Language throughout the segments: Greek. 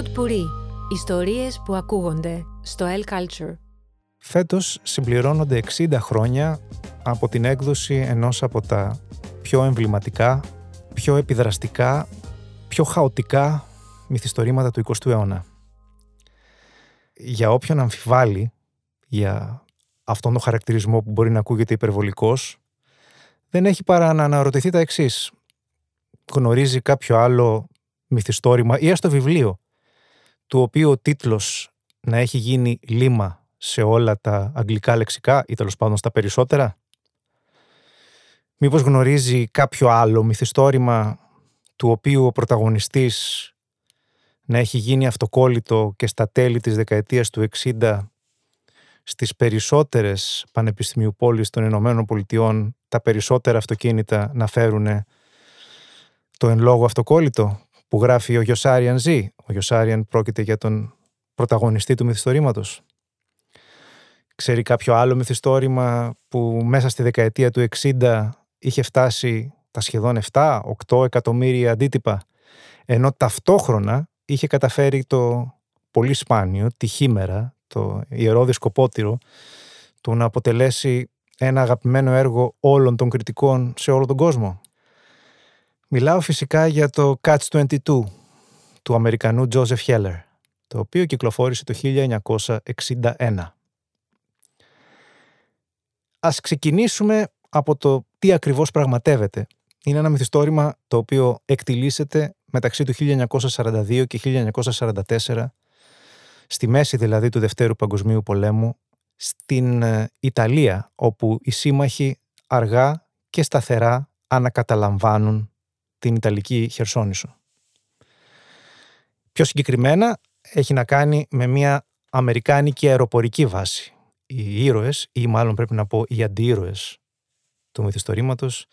Pod Puri. Ιστορίες που ακούγονται στο El Culture. Φέτος συμπληρώνονται 60 χρόνια από την έκδοση ενός από τα πιο εμβληματικά, πιο επιδραστικά, πιο χαοτικά μυθιστορήματα του 20ου αιώνα. Για όποιον αμφιβάλλει για αυτόν τον χαρακτηρισμό που μπορεί να ακούγεται υπερβολικός, δεν έχει παρά να αναρωτηθεί τα εξής. Γνωρίζει κάποιο άλλο μυθιστόρημα ή έστω βιβλίο, του οποίου ο τίτλος να έχει γίνει λίμα σε όλα τα αγγλικά λεξικά ή τέλος πάντων στα περισσότερα; Μήπως γνωρίζει κάποιο άλλο μυθιστόρημα του οποίου ο πρωταγωνιστής να έχει γίνει αυτοκόλλητο και στα τέλη της δεκαετίας του 60 στις περισσότερες πανεπιστημίου πόλεις των Ηνωμένων Πολιτειών τα περισσότερα αυτοκίνητα να φέρουν το εν λόγω αυτοκόλλητο; Που γράφει ο Γιωσάριαν Ζή. Ο Γιωσάριαν πρόκειται για τον πρωταγωνιστή του μυθιστορήματος. Ξέρει κάποιο άλλο μυθιστόρημα που μέσα στη δεκαετία του 60 είχε φτάσει τα σχεδόν 7-8 εκατομμύρια αντίτυπα, ενώ ταυτόχρονα είχε καταφέρει το πολύ σπάνιο, τη χήμερα, το ιερό δισκοπότηρο, του να αποτελέσει ένα αγαπημένο έργο όλων των κριτικών σε όλο τον κόσμο. Μιλάω φυσικά για το Catch 22 του Αμερικανού Joseph Heller, το οποίο κυκλοφόρησε το 1961. Ας ξεκινήσουμε από το τι ακριβώς πραγματεύεται. Είναι ένα μυθιστόρημα το οποίο εκτιλήσεται μεταξύ του 1942 και 1944, στη μέση δηλαδή του Δευτέρου Παγκοσμίου Πολέμου, στην ε, Ιταλία, όπου οι σύμμαχοι αργά και σταθερά ανακαταλαμβάνουν την Ιταλική Χερσόνησο. Πιο συγκεκριμένα έχει να κάνει με μια αμερικάνικη αεροπορική βάση. Οι ήρωες, ή μάλλον πρέπει να πω οι αντίρωες του μυθιστορήματος,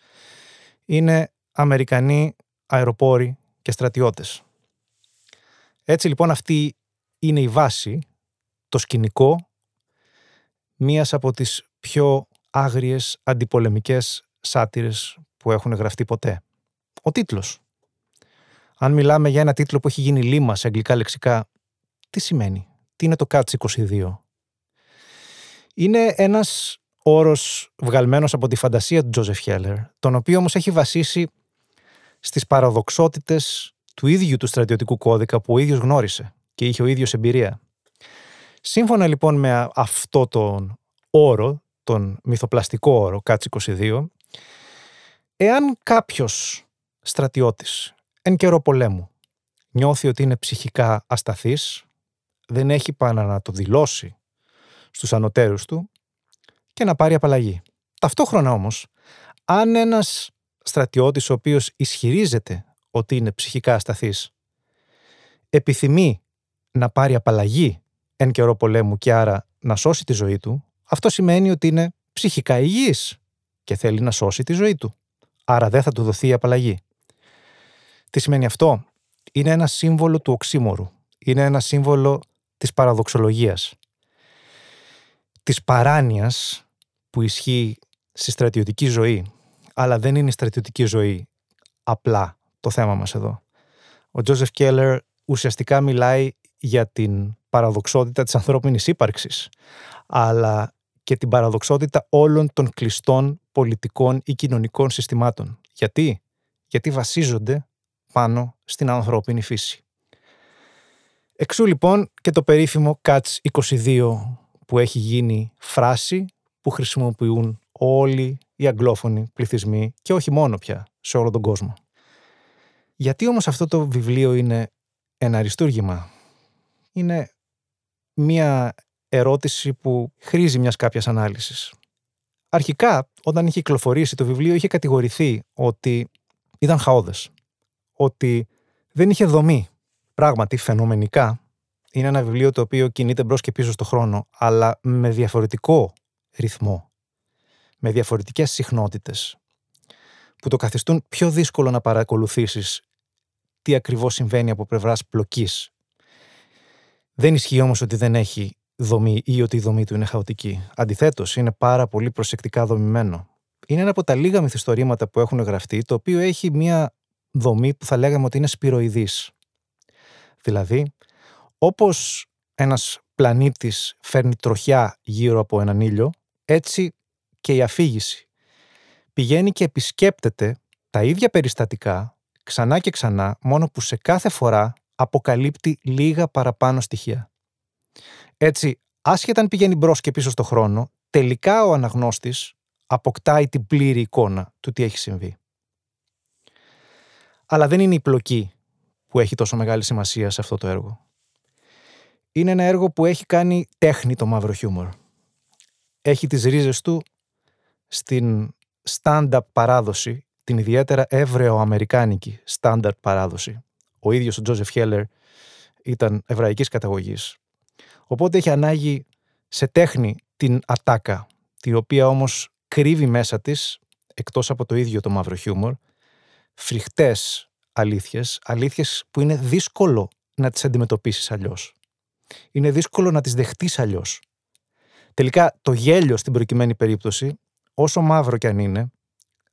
είναι Αμερικανοί αεροπόροι και στρατιώτες. Έτσι λοιπόν αυτή είναι η βάση, το σκηνικό μίας από τις πιο άγριες αντιπολεμικές σάτυρες που έχουν γραφτεί ποτέ. Ο τίτλος. Αν μιλάμε για ένα τίτλο που έχει γίνει λίμα σε αγγλικά λεξικά, τι σημαίνει, τι είναι το CATS 22. Είναι ένας όρος βγαλμένος από τη φαντασία του Τζόζεφ Χέλλερ, τον οποίο όμως έχει βασίσει στις παραδοξότητες του ίδιου του στρατιωτικού κώδικα που ο ίδιος γνώρισε και είχε ο ίδιος εμπειρία. Σύμφωνα λοιπόν με αυτό τον όρο, τον μυθοπλαστικό όρο, CATS 22, εάν κάποιος στρατιώτης εν καιρό πολέμου νιώθει ότι είναι ψυχικά ασταθής, δεν έχει πάνω να το δηλώσει στους ανωτέρους του και να πάρει απαλλαγή. Ταυτόχρονα όμως, αν ένας στρατιώτης ο οποίος ισχυρίζεται ότι είναι ψυχικά ασταθής επιθυμεί να πάρει απαλλαγή εν καιρό πολέμου και άρα να σώσει τη ζωή του, αυτό σημαίνει ότι είναι ψυχικά υγιής και θέλει να σώσει τη ζωή του. Άρα δεν θα του δοθεί η απαλλαγή. Τι σημαίνει αυτό; Είναι ένα σύμβολο του οξύμορου. Είναι ένα σύμβολο της παραδοξολογίας. Της παράνοιας που ισχύει στη στρατιωτική ζωή, αλλά δεν είναι η στρατιωτική ζωή απλά το θέμα μας εδώ. Ο Τζόζεφ Κέλλερ ουσιαστικά μιλάει για την παραδοξότητα της ανθρώπινης ύπαρξης, αλλά και την παραδοξότητα όλων των κλειστών πολιτικών ή κοινωνικών συστημάτων. Γιατί; Γιατί βασίζονται πάνω στην ανθρώπινη φύση. Εξού λοιπόν και το περίφημο CATS 22 που έχει γίνει φράση που χρησιμοποιούν όλοι οι αγγλόφωνοι πληθυσμοί και όχι μόνο πια σε όλο τον κόσμο. Γιατί όμως αυτό το βιβλίο είναι ένα αριστούργημα; Είναι μία ερώτηση που χρήζει μιας κάποιας ανάλυσης. Αρχικά, όταν είχε κυκλοφορήσει το βιβλίο, είχε κατηγορηθεί ότι ήταν χαόδες. Ότι δεν είχε δομή. Πράγματι, φαινομενικά, είναι ένα βιβλίο το οποίο κινείται μπρος και πίσω στο χρόνο, αλλά με διαφορετικό ρυθμό. Με διαφορετικές συχνότητες που το καθιστούν πιο δύσκολο να παρακολουθήσεις τι ακριβώς συμβαίνει από πλευράς πλοκής. Δεν ισχύει όμως ότι δεν έχει δομή ή ότι η δομή του είναι χαοτική. Αντιθέτως, είναι πάρα πολύ προσεκτικά δομημένο. Είναι ένα από τα λίγα μυθιστορήματα που έχουν γραφτεί, το οποίο έχει μια δομή που θα λέγαμε ότι είναι σπυροειδής. Δηλαδή, Όπως ένας πλανήτης φέρνει τροχιά γύρω από έναν ήλιο, έτσι και η αφήγηση. Πηγαίνει και επισκέπτεται τα ίδια περιστατικά ξανά και ξανά, μόνο που σε κάθε φορά αποκαλύπτει λίγα παραπάνω στοιχεία. Έτσι, άσχετα αν πηγαίνει μπρος και πίσω στο χρόνο, τελικά ο αναγνώστης αποκτάει την πλήρη εικόνα του τι έχει συμβεί. Αλλά δεν είναι η πλοκή που έχει τόσο μεγάλη σημασία σε αυτό το έργο. Είναι ένα έργο που έχει κάνει τέχνη το μαύρο χιούμορ. Έχει τις ρίζες του στην stand-up παράδοση, την ιδιαίτερα εύρεο-αμερικάνικη stand-up παράδοση. Ο ίδιος ο Τζόζεφ Χέλλερ ήταν εβραϊκής καταγωγής. Οπότε έχει ανάγκη σε τέχνη την ατάκα, την οποία όμως κρύβει μέσα της, εκτός από το ίδιο το μαύρο χιούμορ, φρικτές αλήθειες, αλήθειες που είναι δύσκολο να τις αντιμετωπίσεις αλλιώς. Είναι δύσκολο να τις δεχτείς αλλιώς. Τελικά το γέλιο στην προκειμένη περίπτωση, όσο μαύρο κι αν είναι,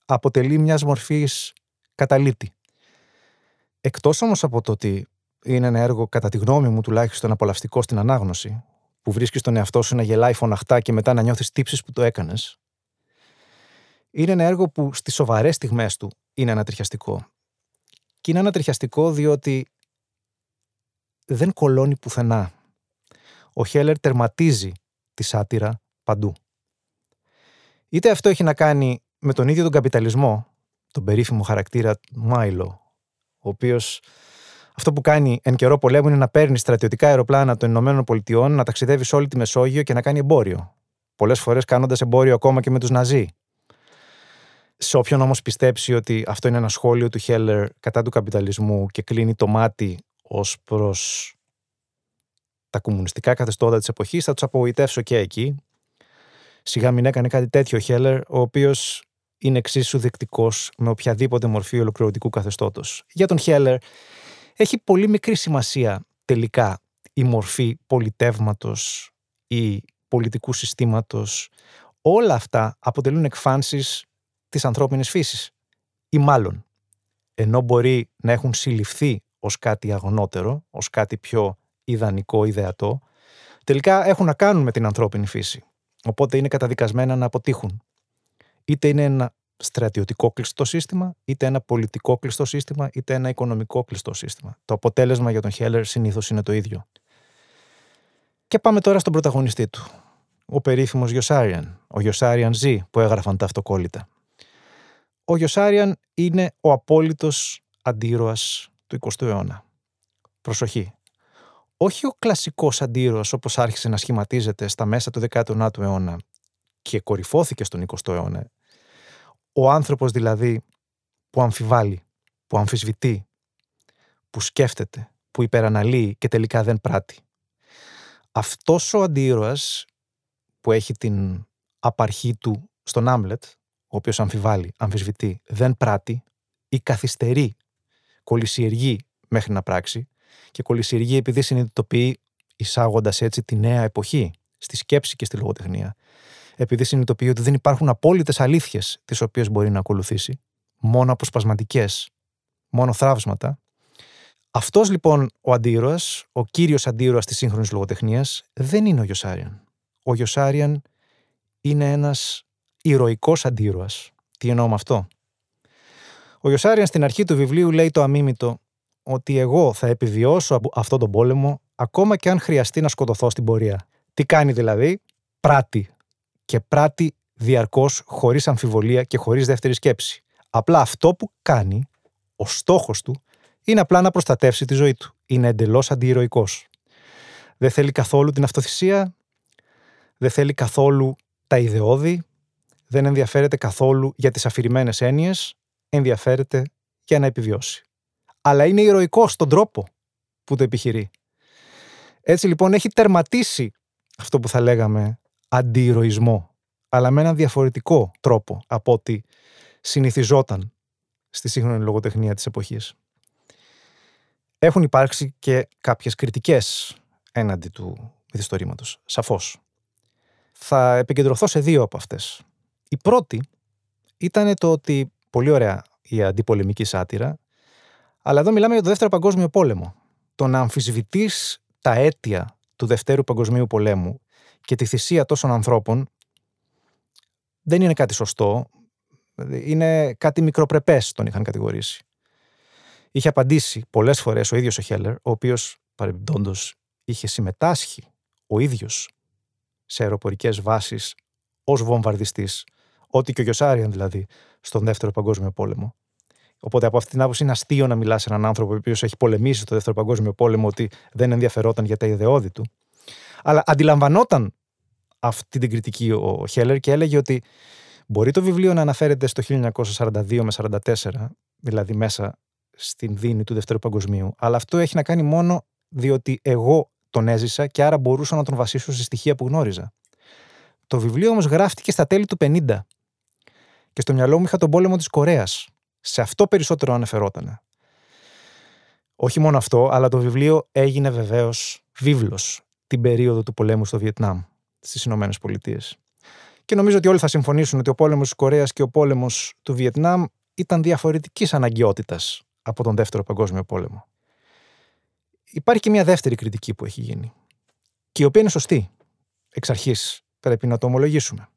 αποτελεί μιας μορφής καταλήτη. Εκτός όμως από το ότι είναι ένα έργο κατά τη γνώμη μου τουλάχιστον απολαυστικό στην ανάγνωση, που βρίσκεις τον εαυτό σου να γελάει φωναχτά και μετά να νιώθεις τύψεις που το έκανες, είναι ένα έργο που στις σοβαρές στιγμές του είναι ανατριχιαστικό. Και είναι ανατριχιαστικό διότι δεν κολώνει πουθενά. Ο Χέλερ τερματίζει τη σάτυρα παντού. Είτε αυτό έχει να κάνει με τον ίδιο τον καπιταλισμό, τον περίφημο χαρακτήρα Μάιλο, ο οποίος αυτό που κάνει εν καιρό πολέμου είναι να παίρνει στρατιωτικά αεροπλάνα των Ηνωμένων Πολιτειών, να ταξιδεύει σε όλη τη Μεσόγειο και να κάνει εμπόριο. Πολλές φορές κάνοντας εμπόριο ακόμα και με τους Ναζί. Σε όποιον όμως πιστέψει ότι αυτό είναι ένα σχόλιο του Χέλλερ κατά του καπιταλισμού και κλείνει το μάτι ως προς τα κομμουνιστικά καθεστώτα της εποχής, θα τους απογοητεύσω και εκεί. Σιγά μην έκανε κάτι τέτοιο ο Χέλλερ, ο οποίος είναι εξίσου δεκτικό με οποιαδήποτε μορφή ολοκληρωτικού καθεστώτος. Για τον Χέλλερ, έχει πολύ μικρή σημασία τελικά η μορφή πολιτεύματος ή πολιτικού συστήματος. Όλα αυτά αποτελούν εκφάνσεις της ανθρώπινης φύσης. Ή μάλλον, ενώ μπορεί να έχουν συλληφθεί ως κάτι αγνότερο, ως κάτι πιο ιδανικό, ιδεατό, τελικά έχουν να κάνουν με την ανθρώπινη φύση. Οπότε είναι καταδικασμένα να αποτύχουν. Είτε είναι ένα στρατιωτικό κλειστό σύστημα, είτε ένα πολιτικό κλειστό σύστημα, είτε ένα οικονομικό κλειστό σύστημα. Το αποτέλεσμα για τον Χέλλερ συνήθως είναι το ίδιο. Και πάμε τώρα στον πρωταγωνιστή του. Ο περίφημος Γιωσάριαν, ο Γιωσάριαν Ζ που έγραφαν τα αυτοκόλλητα. Ο Γιωσάριαν είναι ο απόλυτος αντίρωας του 20ου αιώνα. Προσοχή. Όχι ο κλασικός αντίρωας όπως άρχισε να σχηματίζεται στα μέσα του 19ου αιώνα και κορυφώθηκε στον 20ο αιώνα ο άνθρωπος δηλαδή που αμφιβάλλει, που αμφισβητεί, που σκέφτεται, που υπεραναλύει και τελικά δεν πράττει. Αυτός ο αντίρωας που έχει την απαρχή του στον Άμλετ, ο οποίος αμφιβάλλει, αμφισβητεί, δεν πράττει ή καθυστερεί, κολυσιεργεί μέχρι να πράξει και κολυσιεργεί επειδή συνειδητοποιεί εισάγοντας έτσι τη νέα εποχή στη σκέψη και στη λογοτεχνία επειδή συνειδητοποιεί ότι δεν υπάρχουν απόλυτες αλήθειες τις οποίες μπορεί να ακολουθήσει, μόνο αποσπασματικές, μόνο θραύσματα. Αυτός λοιπόν ο αντίρωα, ο κύριος αντίρωα της σύγχρονης λογοτεχνίας, δεν είναι ο Γιωσάριαν. Ο Γιωσάριαν είναι ένας ηρωικός αντίρωα. Τι εννοώ με αυτό; Ο Γιωσάριαν στην αρχή του βιβλίου λέει το αμίμητο ότι εγώ θα επιβιώσω από αυτόν τον πόλεμο ακόμα και αν χρειαστεί να σκοτωθώ στην πορεία. Τι κάνει δηλαδή, πράττει και πράττει διαρκώς, χωρίς αμφιβολία και χωρίς δεύτερη σκέψη. Απλά αυτό που κάνει, ο στόχος του, είναι απλά να προστατεύσει τη ζωή του. Είναι εντελώς αντιηρωικός. Δεν θέλει καθόλου την αυτοθυσία, δεν θέλει καθόλου τα ιδεώδη, δεν ενδιαφέρεται καθόλου για τις αφηρημένες έννοιες, ενδιαφέρεται για να επιβιώσει. Αλλά είναι ηρωικό στον τρόπο που το επιχειρεί. Έτσι λοιπόν έχει τερματίσει αυτό που θα λέγαμε αντιηρωισμό, αλλά με έναν διαφορετικό τρόπο από ό,τι συνηθιζόταν στη σύγχρονη λογοτεχνία της εποχής. Έχουν υπάρξει και κάποιες κριτικές έναντι του μυθιστορήματος, σαφώς. Θα επικεντρωθώ σε δύο από αυτές. Η πρώτη ήταν το ότι, πολύ ωραία η αντιπολεμική σάτυρα, αλλά εδώ μιλάμε για το Δεύτερο Παγκόσμιο Πόλεμο. Το να αμφισβητείς τα αίτια του Δευτέρου Παγκοσμίου Πολέμου και τη θυσία τόσων ανθρώπων δεν είναι κάτι σωστό. Είναι κάτι μικροπρεπές τον είχαν κατηγορήσει. Είχε απαντήσει πολλές φορές ο ίδιος ο Χέλλερ, ο οποίος παρεμπιπτόντως είχε συμμετάσχει ο ίδιος σε αεροπορικές βάσεις ως βομβαρδιστής, ό,τι και ο Γιωσάριαν δηλαδή, στον Δεύτερο Παγκόσμιο Πόλεμο. Οπότε από αυτή την άποψη είναι αστείο να μιλάς σε έναν άνθρωπο ο οποίος έχει πολεμήσει στο Δεύτερο Παγκόσμιο Πόλεμο ότι δεν ενδιαφερόταν για τα ιδεώδη του. Αλλά αντιλαμβανόταν αυτή την κριτική ο Χέλλερ και έλεγε ότι μπορεί το βιβλίο να αναφέρεται στο 1942 με 1944, δηλαδή μέσα στην δίνη του Δεύτερου Παγκοσμίου, αλλά αυτό έχει να κάνει μόνο διότι εγώ τον έζησα και άρα μπορούσα να τον βασίσω σε στοιχεία που γνώριζα. Το βιβλίο όμως γράφτηκε στα τέλη του 50 και στο μυαλό μου είχα τον πόλεμο της Κορέας. Σε αυτό περισσότερο αναφερόταν. Όχι μόνο αυτό, αλλά το βιβλίο έγινε βεβαίως βίβλος την περίοδο του πολέμου στο Βιετνάμ, στις Ηνωμένες Πολιτείες. Και νομίζω ότι όλοι θα συμφωνήσουν ότι ο πόλεμος της Κορέας και ο πόλεμος του Βιετνάμ ήταν διαφορετικής αναγκαιότητας από τον Δεύτερο Παγκόσμιο Πόλεμο. Υπάρχει και μια δεύτερη κριτική που έχει γίνει. Και η οποία είναι σωστή. Εξ αρχής πρέπει να το ομολογήσουμε.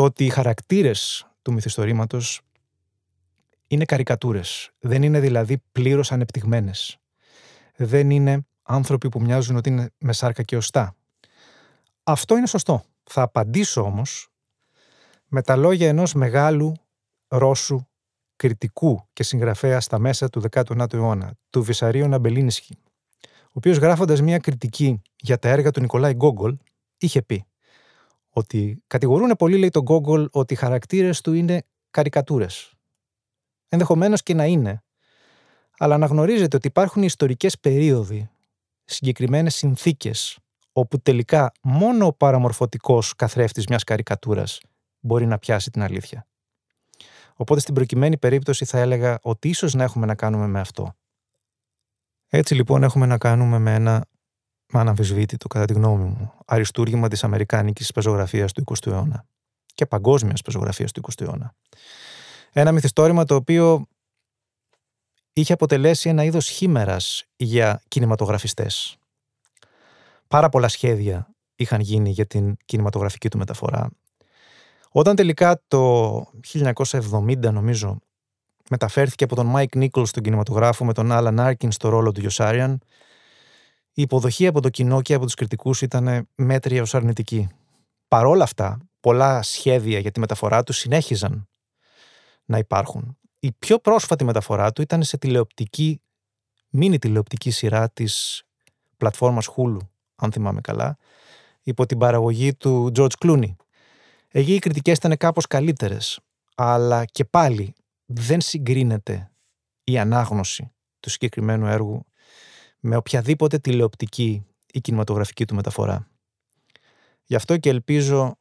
Το ότι οι χαρακτήρες του μυθιστορήματος είναι καρικατούρες. Δεν είναι δηλαδή πλήρως ανεπτυγμένες. Δεν είναι άνθρωποι που μοιάζουν ότι είναι με σάρκα και οστά. Αυτό είναι σωστό. Θα απαντήσω όμως με τα λόγια ενός μεγάλου Ρώσου κριτικού και συγγραφέα στα μέσα του 19ου αιώνα, του Βυσαρίου Ναμπελίνισχη, ο οποίος γράφοντας μια κριτική για τα έργα του Νικολάη Γκόγκολ, είχε πει ότι κατηγορούν πολύ, λέει τον Γκόγκολ, ότι οι χαρακτήρες του είναι καρικατούρες. Ενδεχομένως και να είναι, αλλά αναγνωρίζετε ότι υπάρχουν ιστορικές περίοδοι, συγκεκριμένες συνθήκες, όπου τελικά μόνο ο παραμορφωτικός καθρέφτης μιας καρικατούρας μπορεί να πιάσει την αλήθεια. Οπότε στην προκειμένη περίπτωση θα έλεγα ότι ίσως να έχουμε να κάνουμε με αυτό. Έτσι λοιπόν έχουμε να κάνουμε με ένα αναμφισβήτητο κατά τη γνώμη μου αριστούργημα της αμερικάνικης πεζογραφίας του 20ου αιώνα και παγκόσμιας πεζογραφίας του 20ου αιώνα. Ένα μυθιστόρημα το οποίο είχε αποτελέσει ένα είδος χήμερας για κινηματογραφιστές. Πάρα πολλά σχέδια είχαν γίνει για την κινηματογραφική του μεταφορά όταν τελικά το 1970 νομίζω μεταφέρθηκε από τον Μάικ Νίκολς στον κινηματογράφο με τον Άλαν Άρκιν στο ρόλο του Γιοσάριαν, η υποδοχή από το κοινό και από τους κριτικούς ήταν μέτρια ως αρνητική. Παρόλα αυτά, πολλά σχέδια για τη μεταφορά του συνέχιζαν να υπάρχουν. Η πιο πρόσφατη μεταφορά του ήταν σε τηλεοπτική, μίνι τηλεοπτική σειρά της πλατφόρμας Hulu, αν θυμάμαι καλά, υπό την παραγωγή του George Clooney. Εκεί οι κριτικές ήταν κάπως καλύτερες, αλλά και πάλι δεν συγκρίνεται η ανάγνωση του συγκεκριμένου έργου με οποιαδήποτε τηλεοπτική ή κινηματογραφική του μεταφορά. Γι' αυτό και ελπίζω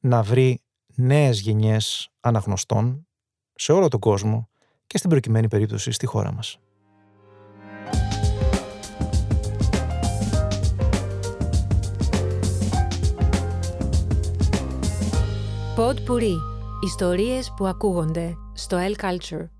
να βρει νέες γενιές αναγνωστών σε όλο τον κόσμο και στην προκειμένη περίπτωση στη χώρα μας. Pod Puri. Ιστορίες που ακούγονται στο L Culture.